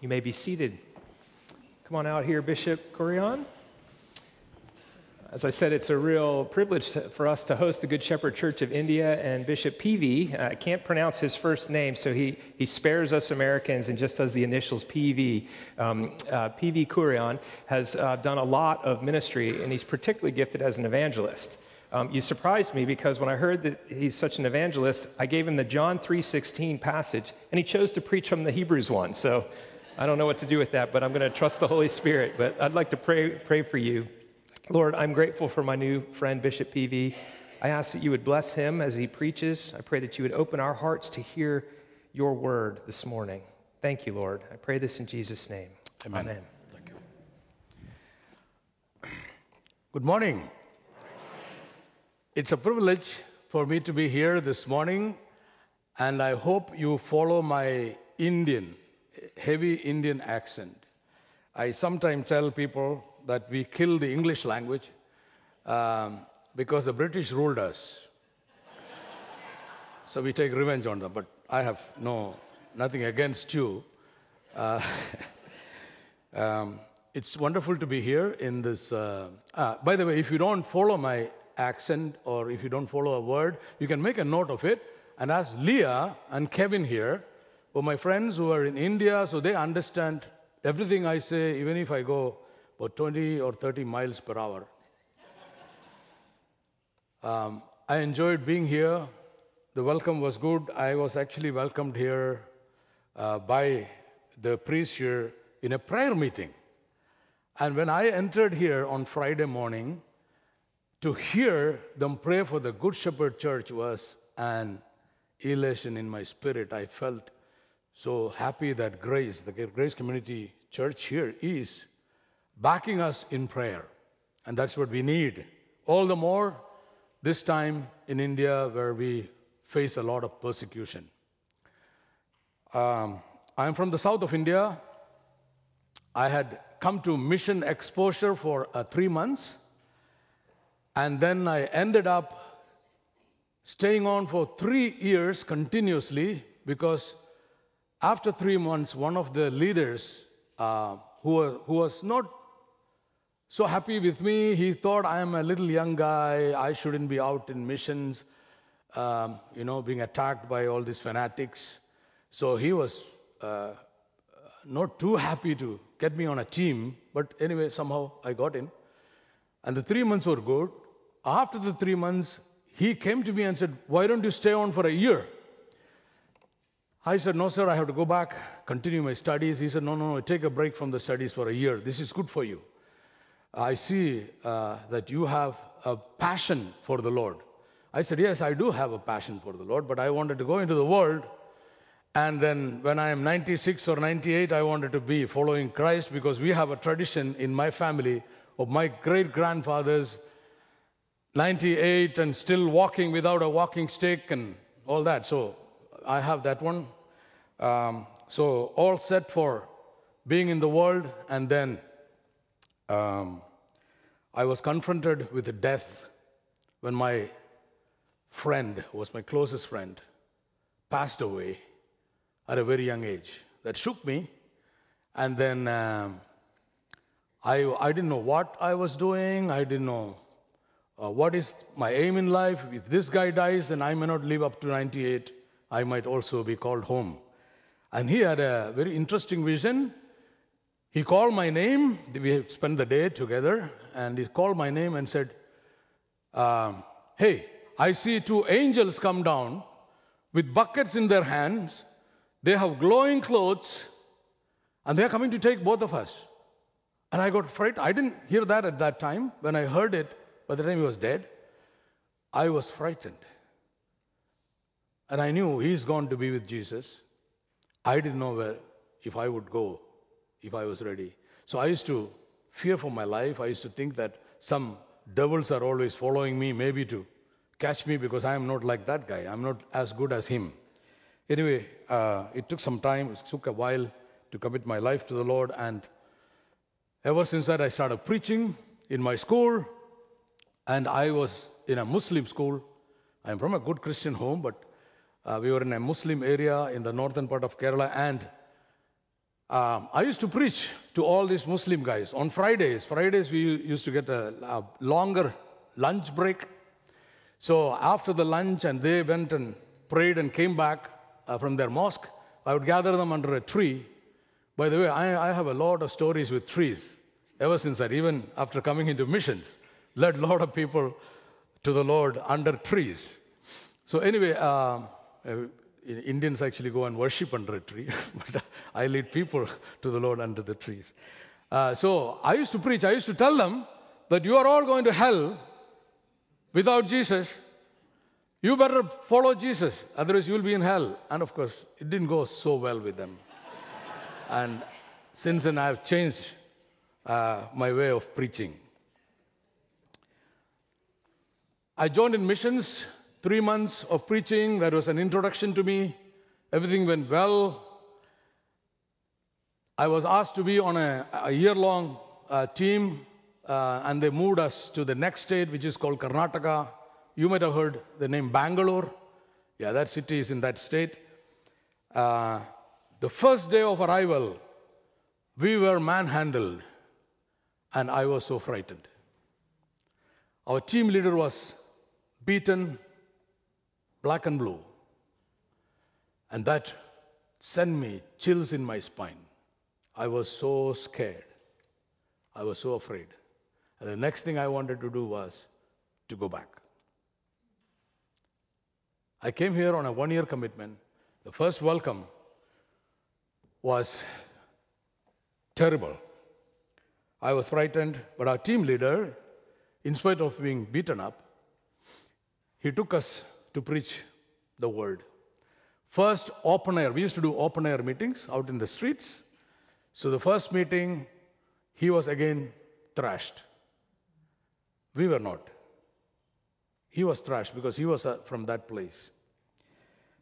You may be seated. Come on out here, Bishop Kurian. As I said, it's a real privilege to, for us to host the Good Shepherd Church of India and Bishop PV. I can't pronounce his first name, so he, he spares us Americans and just does the initials PV. Um, uh, PV Kurian has uh, done a lot of ministry, and he's particularly gifted as an evangelist. Um, you surprised me because when I heard that he's such an evangelist, I gave him the John 3:16 passage, and he chose to preach from the Hebrews one. So I don't know what to do with that, but I'm going to trust the Holy Spirit. But I'd like to pray pray for you. Lord, I'm grateful for my new friend, Bishop PV. I ask that you would bless him as he preaches. I pray that you would open our hearts to hear your word this morning. Thank you, Lord. I pray this in Jesus' name. Amen. Amen. Thank you. Good morning. It's a privilege for me to be here this morning, and I hope you follow my Indian, heavy Indian accent. I sometimes tell people that we kill the English language um, because the British ruled us. so we take revenge on them, but I have no, nothing against you. Uh, um, it's wonderful to be here in this. Uh, ah, by the way, if you don't follow my accent or if you don't follow a word, you can make a note of it and ask Leah and Kevin here, are my friends who are in India, so they understand everything I say, even if I go about 20 or 30 miles per hour. Um, I enjoyed being here. The welcome was good. I was actually welcomed here uh, by the priest here in a prayer meeting. And when I entered here on Friday morning, to hear them pray for the Good Shepherd Church was an elation in my spirit. I felt so happy that Grace, the Grace Community Church here, is backing us in prayer. And that's what we need. All the more this time in India where we face a lot of persecution. Um, I'm from the south of India. I had come to mission exposure for uh, three months. And then I ended up staying on for three years continuously because after three months, one of the leaders uh, who, who was not so happy with me. He thought I am a little young guy. I shouldn't be out in missions, um, you know, being attacked by all these fanatics. So he was uh, not too happy to get me on a team. But anyway, somehow I got in. And the three months were good. After the three months, he came to me and said, Why don't you stay on for a year? I said, No, sir, I have to go back, continue my studies. He said, No, no, no, take a break from the studies for a year. This is good for you. I see uh, that you have a passion for the Lord. I said, Yes, I do have a passion for the Lord, but I wanted to go into the world. And then when I am 96 or 98, I wanted to be following Christ because we have a tradition in my family of my great grandfathers, 98 and still walking without a walking stick and all that. So I have that one. Um, so all set for being in the world and then um, I was confronted with death when my friend, who was my closest friend, passed away at a very young age. That shook me. And then um, I, I didn't know what I was doing. I didn't know uh, what is my aim in life. If this guy dies, then I may not live up to 98. I might also be called home. And he had a very interesting vision he called my name. We spent the day together, and he called my name and said, um, Hey, I see two angels come down with buckets in their hands. They have glowing clothes, and they are coming to take both of us. And I got frightened. I didn't hear that at that time. When I heard it, by the time he was dead, I was frightened. And I knew he's gone to be with Jesus. I didn't know where, if I would go if I was ready. So I used to fear for my life. I used to think that some devils are always following me, maybe to catch me because I am not like that guy. I'm not as good as him. Anyway, uh, it took some time, it took a while to commit my life to the Lord. And ever since that, I started preaching in my school. And I was in a Muslim school. I'm from a good Christian home, but uh, we were in a Muslim area in the northern part of Kerala. And Um, I used to preach to all these Muslim guys on Fridays. Fridays, we used to get a, a longer lunch break. So after the lunch, and they went and prayed and came back uh, from their mosque, I would gather them under a tree. By the way, I, I have a lot of stories with trees ever since that, even after coming into missions, led a lot of people to the Lord under trees. So, anyway, uh, Indians actually go and worship under a tree, but I lead people to the Lord under the trees. Uh, so, I used to preach, I used to tell them that you are all going to hell without Jesus. You better follow Jesus, otherwise, you'll be in hell. And of course, it didn't go so well with them. and since then, I've changed uh, my way of preaching. I joined in missions, three months of preaching. That was an introduction to me. Everything went well. I was asked to be on a, a year long uh, team, uh, and they moved us to the next state, which is called Karnataka. You might have heard the name Bangalore. Yeah, that city is in that state. Uh, the first day of arrival, we were manhandled and I was so frightened. Our team leader was beaten black and blue, and that sent me chills in my spine. I was so scared. I was so afraid. And the next thing I wanted to do was to go back. I came here on a one year commitment. The first welcome was terrible. I was frightened, but our team leader, in spite of being beaten up, he took us to preach the word. First, open air. We used to do open air meetings out in the streets. So the first meeting, he was again thrashed. We were not. He was thrashed because he was uh, from that place.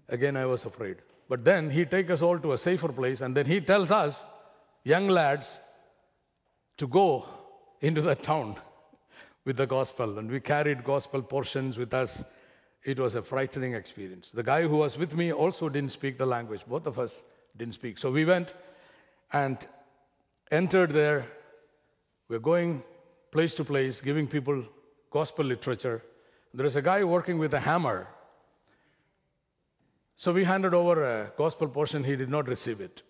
Again, I was afraid. But then he takes us all to a safer place, and then he tells us, young lads, to go into that town with the gospel. And we carried gospel portions with us. It was a frightening experience. The guy who was with me also didn't speak the language. Both of us didn't speak. So we went and entered there. We're going place to place, giving people gospel literature. There is a guy working with a hammer. So we handed over a gospel portion. He did not receive it.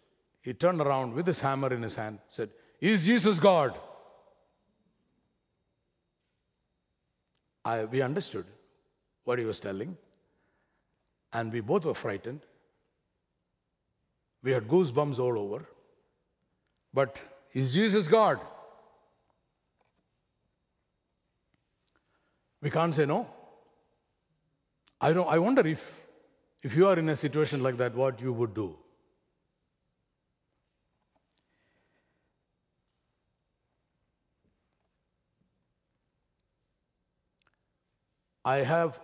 He turned around with his hammer in his hand, said, is Jesus God? I, we understood what he was telling, and we both were frightened. We had goosebumps all over. But is Jesus God? We can't say no. I, don't, I wonder if, if you are in a situation like that, what you would do. I have,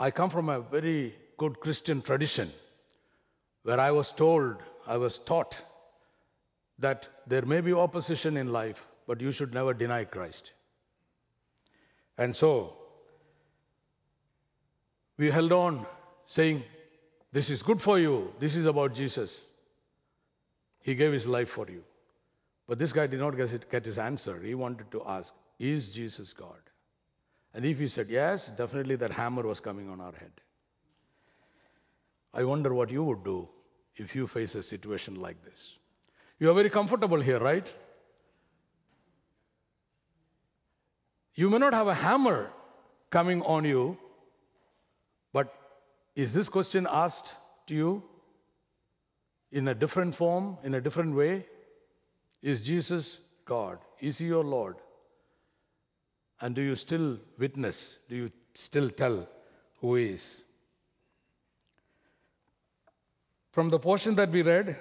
I come from a very good Christian tradition where I was told, I was taught that there may be opposition in life, but you should never deny Christ. And so, we held on saying, This is good for you, this is about Jesus. He gave his life for you. But this guy did not get his answer. He wanted to ask, Is Jesus God? And if he said yes, definitely that hammer was coming on our head. I wonder what you would do if you face a situation like this. You are very comfortable here, right? You may not have a hammer coming on you, but is this question asked to you in a different form, in a different way? Is Jesus God? Is He your Lord? And do you still witness? Do you still tell who he is? From the portion that we read,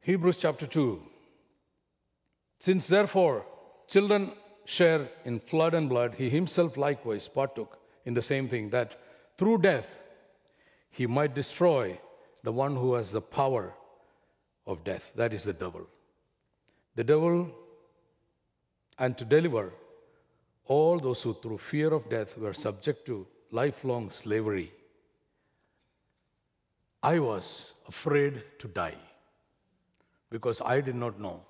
Hebrews chapter 2. Since therefore children share in flood and blood, he himself likewise partook in the same thing, that through death he might destroy the one who has the power of death. That is the devil. The devil, and to deliver all those who, through fear of death, were subject to lifelong slavery. I was afraid to die because I did not know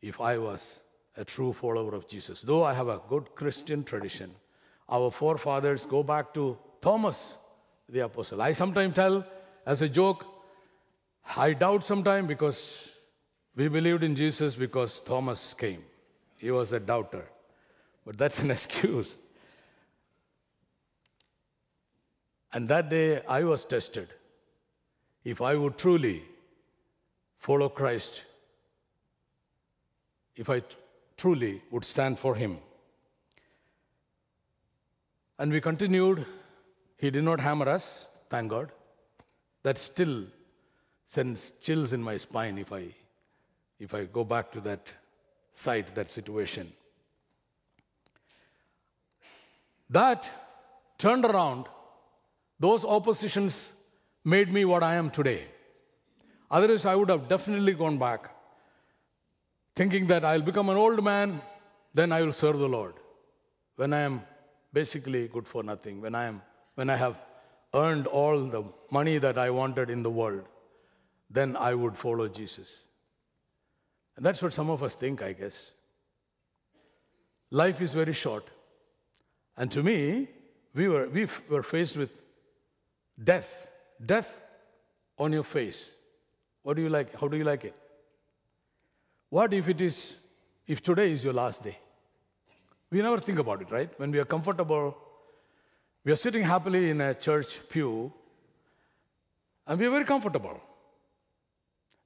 if I was a true follower of Jesus. Though I have a good Christian tradition, our forefathers go back to Thomas the apostle. I sometimes tell as a joke, I doubt sometimes because we believed in Jesus because Thomas came. He was a doubter. But that's an excuse. And that day I was tested. If I would truly follow Christ, if I t- truly would stand for Him. And we continued. He did not hammer us, thank God. That still sends chills in my spine if I, if I go back to that site, that situation. That turned around, those oppositions made me what I am today. Otherwise, I would have definitely gone back, thinking that I'll become an old man, then I will serve the Lord. When I am basically good for nothing, when I, am, when I have earned all the money that I wanted in the world, then I would follow Jesus. And that's what some of us think, I guess. Life is very short. And to me, we were, we were faced with death. Death on your face. What do you like? How do you like it? What if it is, if today is your last day? We never think about it, right? When we are comfortable, we are sitting happily in a church pew, and we are very comfortable.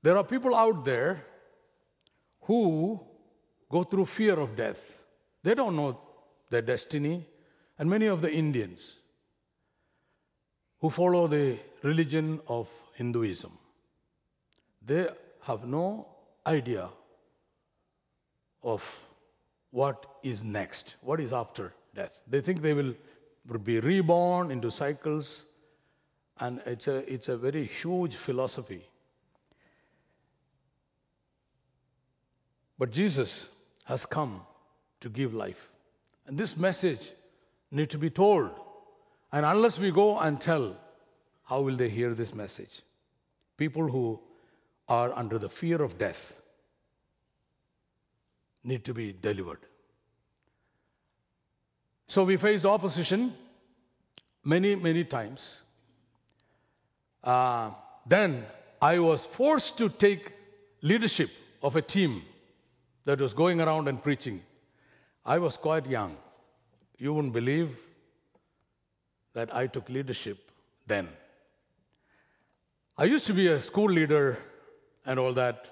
There are people out there who go through fear of death. They don't know their destiny. And many of the Indians who follow the religion of Hinduism, they have no idea of what is next, what is after death. They think they will be reborn into cycles, and it's a, it's a very huge philosophy. But Jesus has come to give life. And this message need to be told. And unless we go and tell, how will they hear this message? People who are under the fear of death need to be delivered. So we faced opposition many, many times. Uh, then I was forced to take leadership of a team that was going around and preaching. I was quite young. You wouldn't believe that I took leadership then. I used to be a school leader and all that.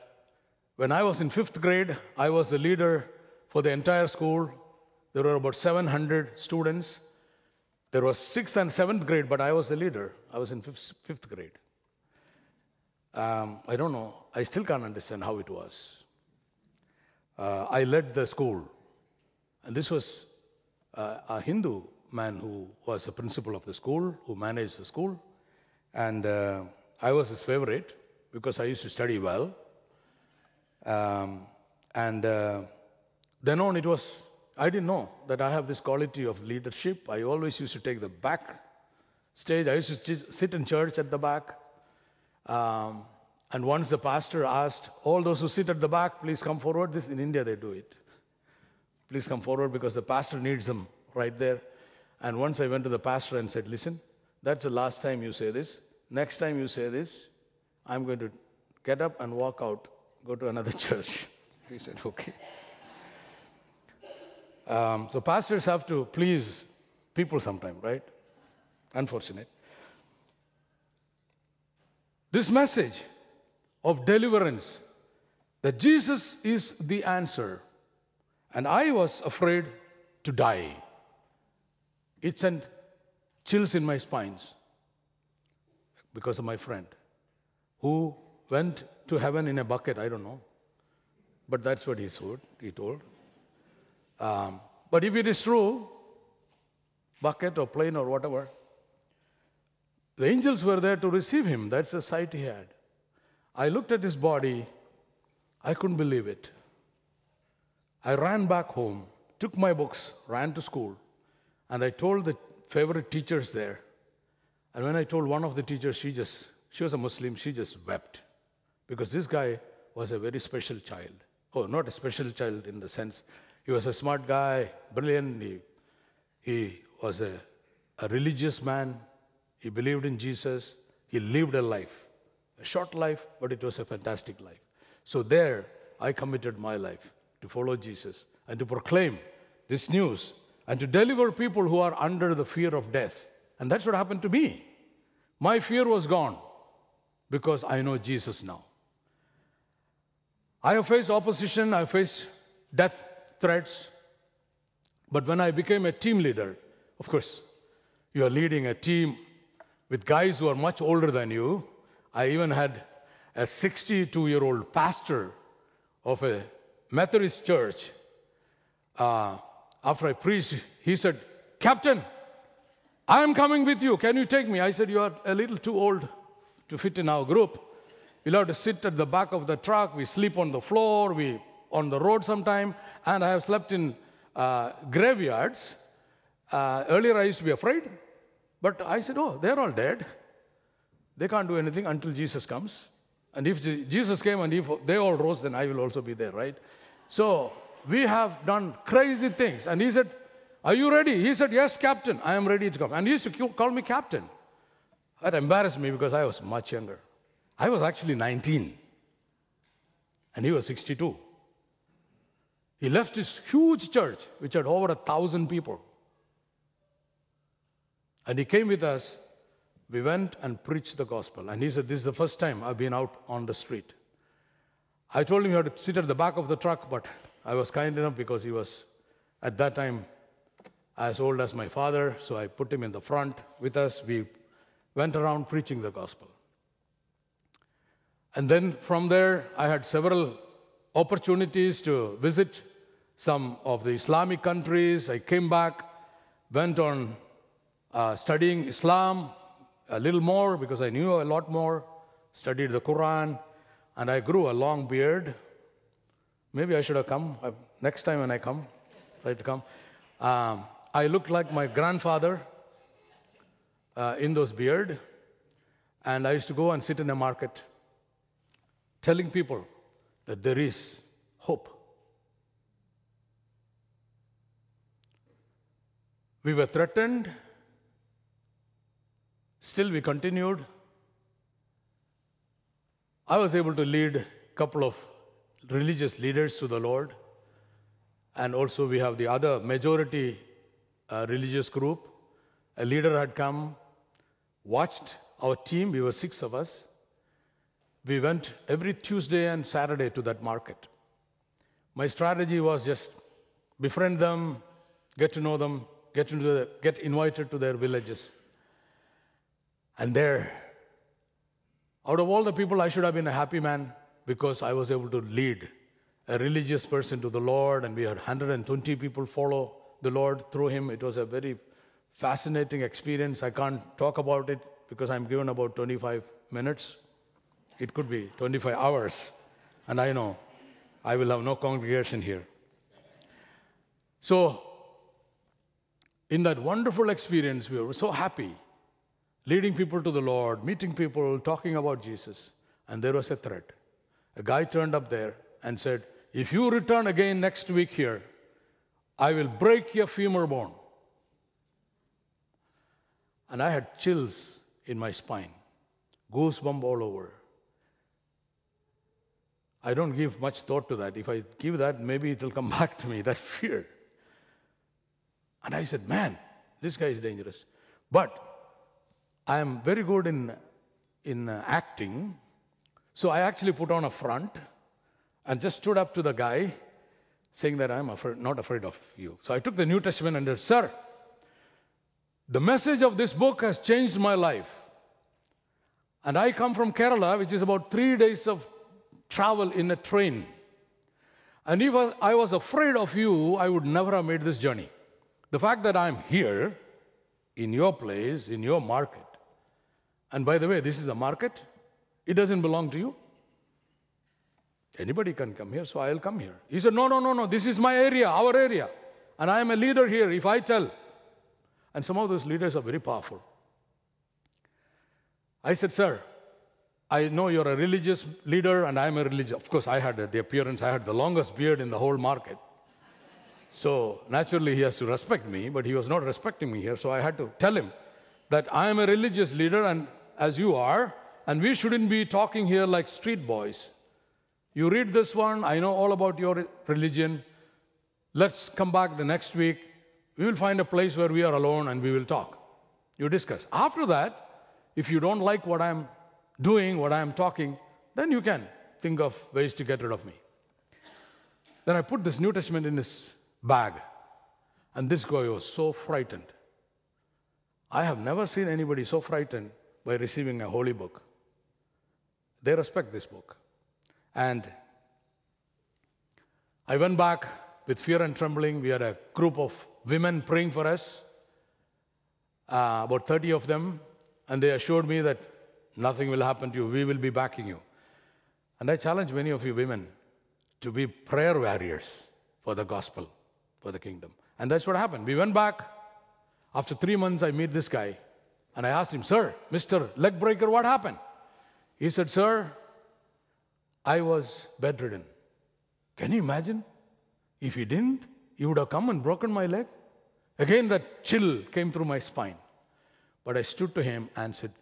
When I was in fifth grade, I was the leader for the entire school. There were about 700 students. There was sixth and seventh grade, but I was the leader. I was in fifth, fifth grade. Um, I don't know. I still can't understand how it was. Uh, I led the school. And this was uh, a Hindu man who was the principal of the school, who managed the school. And uh, I was his favorite because I used to study well. Um, and uh, then on, it was, I didn't know that I have this quality of leadership. I always used to take the back stage. I used to sit in church at the back. Um, and once the pastor asked, all those who sit at the back, please come forward. This in India they do it. Please come forward because the pastor needs them right there. And once I went to the pastor and said, listen, that's the last time you say this. Next time you say this, I'm going to get up and walk out, go to another church. He said, okay. Um, so pastors have to please people sometimes, right? Unfortunate. This message of deliverance, that Jesus is the answer. And I was afraid to die. It sent chills in my spines because of my friend who went to heaven in a bucket, I don't know. But that's what he told. He told. Um, but if it is true, bucket or plane or whatever, the angels were there to receive him. That's the sight he had. I looked at his body, I couldn't believe it. I ran back home took my books, ran to school, and I told the favorite teachers there. And when I told one of the teachers, she just, she was a Muslim, she just wept. Because this guy was a very special child. Oh, not a special child in the sense, he was a smart guy, brilliant. He, he was a, a religious man. He believed in Jesus. He lived a life, a short life, but it was a fantastic life. So there, I committed my life to follow Jesus and to proclaim this news and to deliver people who are under the fear of death. And that's what happened to me. My fear was gone because I know Jesus now. I have faced opposition, I have faced death threats. But when I became a team leader, of course, you are leading a team with guys who are much older than you. I even had a 62 year old pastor of a Methodist church. Uh, after I preached, he said, Captain, I am coming with you. Can you take me? I said, You are a little too old to fit in our group. We'll have to sit at the back of the truck. We sleep on the floor. We on the road sometime. And I have slept in uh, graveyards. Uh, earlier, I used to be afraid. But I said, Oh, they're all dead. They can't do anything until Jesus comes. And if Jesus came and if they all rose, then I will also be there, right? So we have done crazy things. And he said, Are you ready? He said, Yes, Captain, I am ready to come. And he used to call me Captain. That embarrassed me because I was much younger. I was actually 19, and he was 62. He left his huge church, which had over a thousand people. And he came with us. We went and preached the gospel. And he said, This is the first time I've been out on the street. I told him he had to sit at the back of the truck, but I was kind enough because he was at that time as old as my father, so I put him in the front with us. We went around preaching the gospel. And then from there, I had several opportunities to visit some of the Islamic countries. I came back, went on uh, studying Islam a little more because I knew a lot more, studied the Quran, and I grew a long beard. Maybe I should have come uh, next time when I come, try to come. Um, I looked like my grandfather uh, in those beard, and I used to go and sit in a market telling people that there is hope. We were threatened, still we continued. I was able to lead a couple of religious leaders to the Lord, and also we have the other majority uh, religious group. A leader had come, watched our team, we were six of us. We went every Tuesday and Saturday to that market. My strategy was just befriend them, get to know them, get, into the, get invited to their villages. And there, out of all the people, I should have been a happy man because I was able to lead a religious person to the Lord, and we had 120 people follow the Lord through him. It was a very fascinating experience. I can't talk about it because I'm given about 25 minutes. It could be 25 hours. And I know I will have no congregation here. So, in that wonderful experience, we were so happy leading people to the Lord, meeting people, talking about Jesus. And there was a threat. A guy turned up there and said, If you return again next week here, I will break your femur bone. And I had chills in my spine, goosebump all over. I don't give much thought to that. If I give that, maybe it will come back to me, that fear. And I said, man, this guy is dangerous. But I am very good in, in uh, acting. So I actually put on a front and just stood up to the guy saying that I'm afraid, not afraid of you. So I took the New Testament and said, Sir, the message of this book has changed my life. And I come from Kerala, which is about three days of travel in a train. And if I was afraid of you, I would never have made this journey. The fact that I'm here, in your place, in your market, and by the way, this is a market, it doesn't belong to you. Anybody can come here, so I'll come here. He said, No, no, no, no, this is my area, our area. And I am a leader here. If I tell, and some of those leaders are very powerful. I said, Sir, I know you're a religious leader and I'm a religious. Of course, I had the appearance, I had the longest beard in the whole market. So naturally, he has to respect me, but he was not respecting me here. So I had to tell him that I am a religious leader, and as you are, and we shouldn't be talking here like street boys. You read this one, I know all about your religion. Let's come back the next week. We will find a place where we are alone and we will talk. You discuss. After that, if you don't like what I'm doing, what I'm talking, then you can think of ways to get rid of me. Then I put this New Testament in his bag, and this guy was so frightened. I have never seen anybody so frightened by receiving a holy book. They respect this book. And I went back with fear and trembling. We had a group of women praying for us, uh, about 30 of them, and they assured me that nothing will happen to you. We will be backing you. And I challenge many of you women to be prayer warriors for the gospel, for the kingdom. And that's what happened. We went back. After three months, I meet this guy, and I asked him, Sir, Mr. Leg Breaker, what happened? He said, Sir, I was bedridden. Can you imagine? If he didn't, he would have come and broken my leg. Again, that chill came through my spine. But I stood to him and said,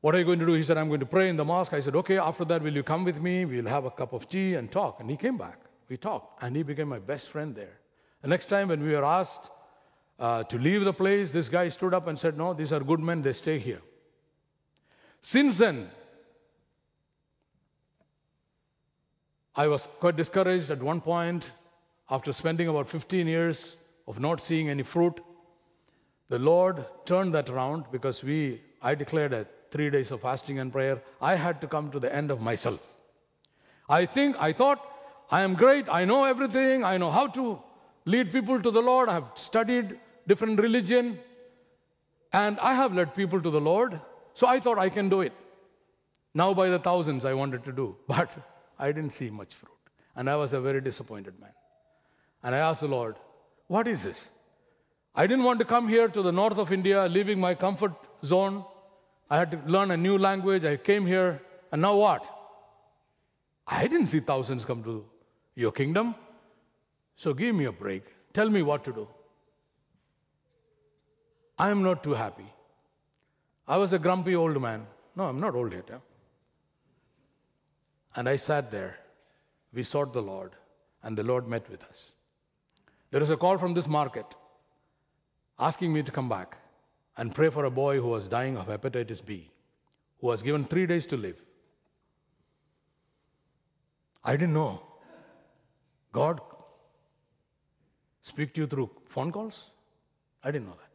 What are you going to do? He said, I'm going to pray in the mosque. I said, Okay, after that, will you come with me? We'll have a cup of tea and talk. And he came back. We talked, and he became my best friend there. The next time, when we were asked uh, to leave the place, this guy stood up and said, No, these are good men, they stay here. Since then, I was quite discouraged at one point after spending about 15 years of not seeing any fruit. The Lord turned that around because we, I declared a three days of fasting and prayer. I had to come to the end of myself. I think, I thought, I am great. I know everything. I know how to lead people to the Lord. I have studied different religion and I have led people to the Lord. So I thought I can do it. Now by the thousands I wanted to do, but I didn't see much fruit. And I was a very disappointed man. And I asked the Lord, What is this? I didn't want to come here to the north of India, leaving my comfort zone. I had to learn a new language. I came here, and now what? I didn't see thousands come to your kingdom. So give me a break. Tell me what to do. I am not too happy. I was a grumpy old man. No, I'm not old yet. And I sat there. We sought the Lord, and the Lord met with us. There was a call from this market asking me to come back and pray for a boy who was dying of hepatitis B, who was given three days to live. I didn't know. God speak to you through phone calls? I didn't know that.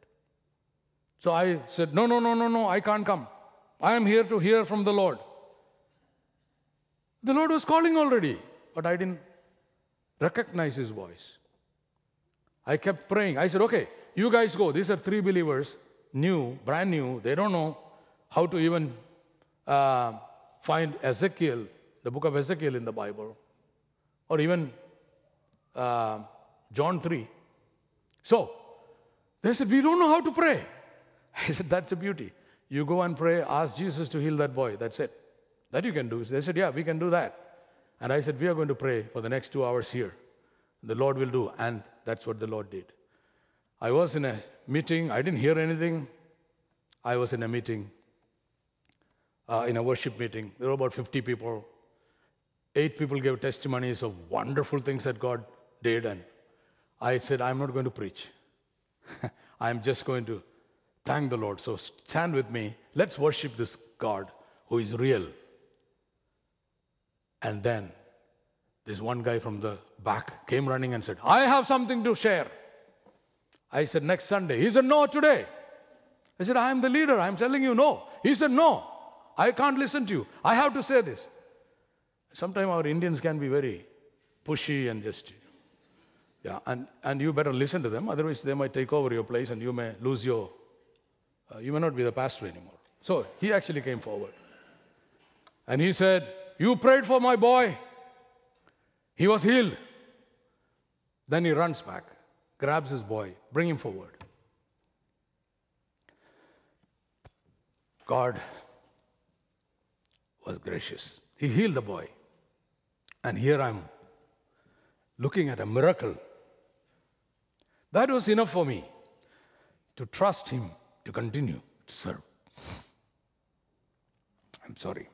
So I said, No, no, no, no, no, I can't come. I am here to hear from the Lord. The Lord was calling already, but I didn't recognize his voice. I kept praying. I said, okay, you guys go. These are three believers, new, brand new. They don't know how to even uh, find Ezekiel, the book of Ezekiel in the Bible, or even uh, John 3. So they said, We don't know how to pray. I said, That's the beauty. You go and pray, ask Jesus to heal that boy. That's it. That you can do. They said, Yeah, we can do that. And I said, We are going to pray for the next two hours here. The Lord will do. And that's what the Lord did. I was in a meeting. I didn't hear anything. I was in a meeting, uh, in a worship meeting. There were about 50 people. Eight people gave testimonies of wonderful things that God did. And I said, I'm not going to preach. I'm just going to thank the Lord. So stand with me. Let's worship this God who is real. And then this one guy from the back came running and said, I have something to share. I said, Next Sunday. He said, No, today. I said, I am the leader. I'm telling you no. He said, No, I can't listen to you. I have to say this. Sometimes our Indians can be very pushy and just, yeah, and, and you better listen to them. Otherwise, they might take over your place and you may lose your, uh, you may not be the pastor anymore. So he actually came forward. And he said, You prayed for my boy. He was healed. Then he runs back. grabs his boy, bring him forward. God was gracious. He healed the boy. And here I'm looking at a miracle. That was enough for me to trust him to continue to serve. I'm sorry.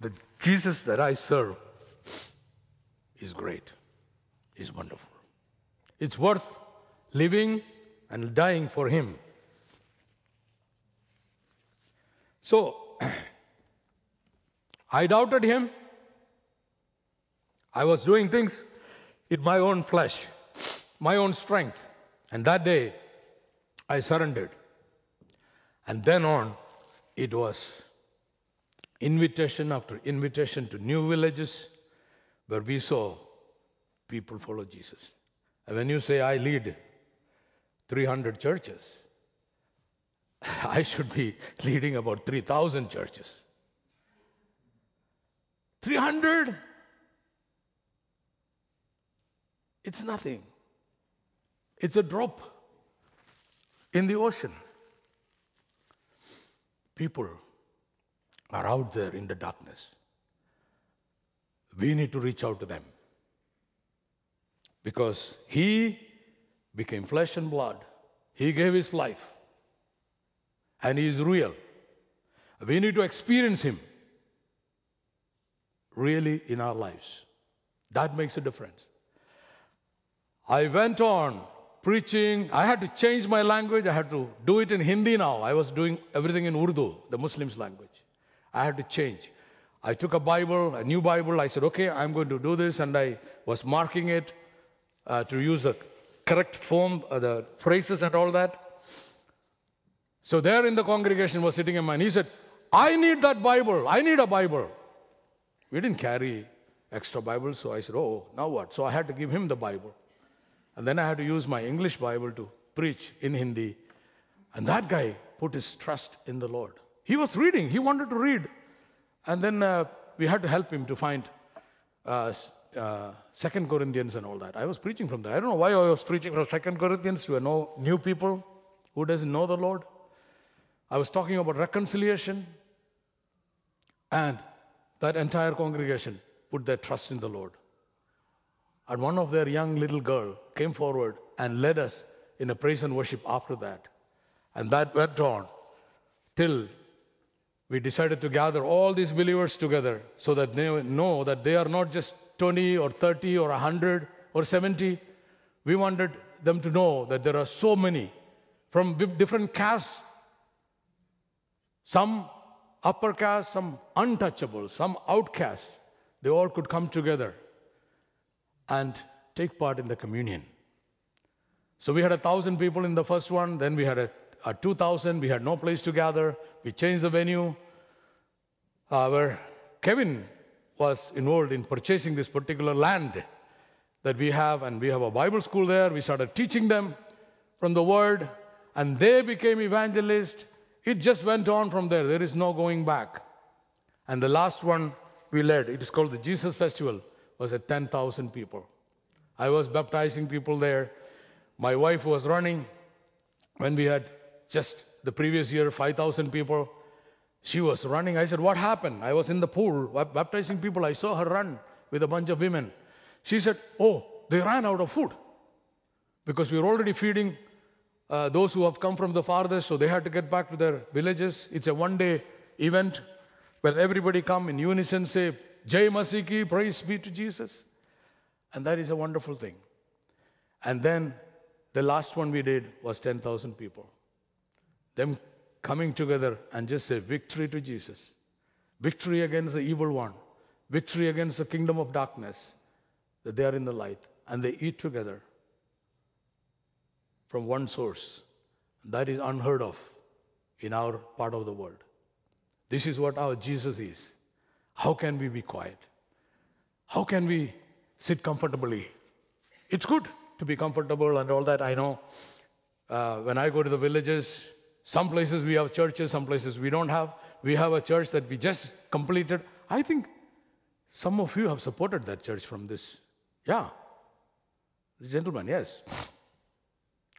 the Jesus that I serve is great, is wonderful. It's worth living and dying for Him. So, I doubted Him. I was doing things in my own flesh, my own strength. And that day, I surrendered. And then on, it was invitation after invitation to new villages where we saw people follow Jesus. And when you say, I lead 300 churches, I should be leading about 3,000 churches. 300? It's nothing. It's a drop in the ocean. People are out there in the darkness. We need to reach out to them because He became flesh and blood, He gave His life, and He is real. We need to experience Him really in our lives. That makes a difference. I went on preaching. I had to change my language. I had to do it in Hindi now. I was doing everything in Urdu, the Muslims' language. I had to change. I took a Bible, a new Bible. I said, okay, I'm going to do this. And I was marking it uh, to use the correct form, uh, the phrases and all that. So there in the congregation was sitting a man. He said, I need that Bible. I need a Bible. We didn't carry extra Bibles. So I said, oh, now what? So I had to give him the Bible. And then I had to use my English Bible to preach in Hindi. And that guy put his trust in the Lord. He was reading, he wanted to read. And then uh, we had to help him to find uh, uh, Second Corinthians and all that. I was preaching from there. I don't know why I was preaching from Second Corinthians to know new people who doesn't know the Lord. I was talking about reconciliation, and that entire congregation put their trust in the Lord. And one of their young little girl came forward and led us in a praise and worship after that. And that went on till we decided to gather all these believers together so that they know that they are not just 20 or 30 or 100 or 70. We wanted them to know that there are so many from different castes, some upper caste, some untouchable, some outcast. They all could come together and take part in the communion. So we had a thousand people in the first one, then we had a, a 2,000. We had no place to gather. We changed the venue where Kevin was involved in purchasing this particular land that we have, and we have a Bible school there. We started teaching them from the Word, and they became evangelists. It just went on from there. There is no going back. And the last one we led, it is called the Jesus Festival was at 10,000 people. I was baptizing people there. My wife was running when we had just the previous year 5,000 people. She was running. I said, What happened? I was in the pool baptizing people. I saw her run with a bunch of women. She said, Oh, they ran out of food because we were already feeding uh, those who have come from the farthest, so they had to get back to their villages. It's a one day event where everybody come in unison, say, Jai Masiki, praise be to Jesus. And that is a wonderful thing. And then the last one we did was 10,000 people. Them coming together and just say, Victory to Jesus. Victory against the evil one. Victory against the kingdom of darkness. That they are in the light. And they eat together from one source. That is unheard of in our part of the world. This is what our Jesus is. How can we be quiet? How can we sit comfortably? It's good to be comfortable and all that. I know uh, when I go to the villages, some places we have churches, some places we don't have. We have a church that we just completed. I think some of you have supported that church from this. Yeah. The gentleman, yes.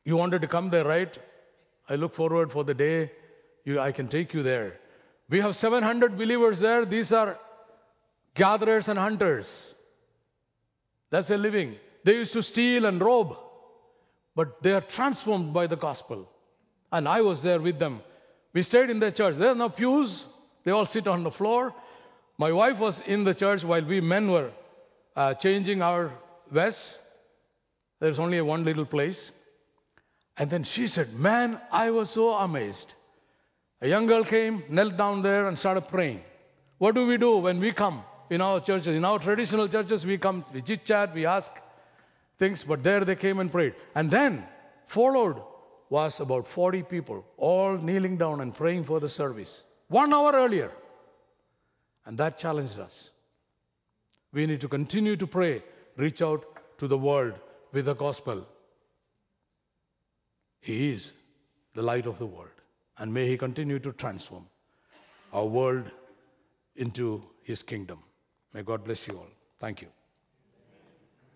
You wanted to come there, right? I look forward for the day you, I can take you there. We have 700 believers there. These are gatherers and hunters. That's their living. They used to steal and rob, but they are transformed by the gospel. And I was there with them. We stayed in their church. There are no pews, they all sit on the floor. My wife was in the church while we men were uh, changing our vests. There's only one little place. And then she said, Man, I was so amazed. A young girl came, knelt down there, and started praying. What do we do when we come in our churches? In our traditional churches, we come, we chit chat, we ask things, but there they came and prayed. And then followed was about 40 people, all kneeling down and praying for the service. One hour earlier. And that challenged us. We need to continue to pray, reach out to the world with the gospel. He is the light of the world. And may He continue to transform our world into His kingdom. May God bless you all. Thank you.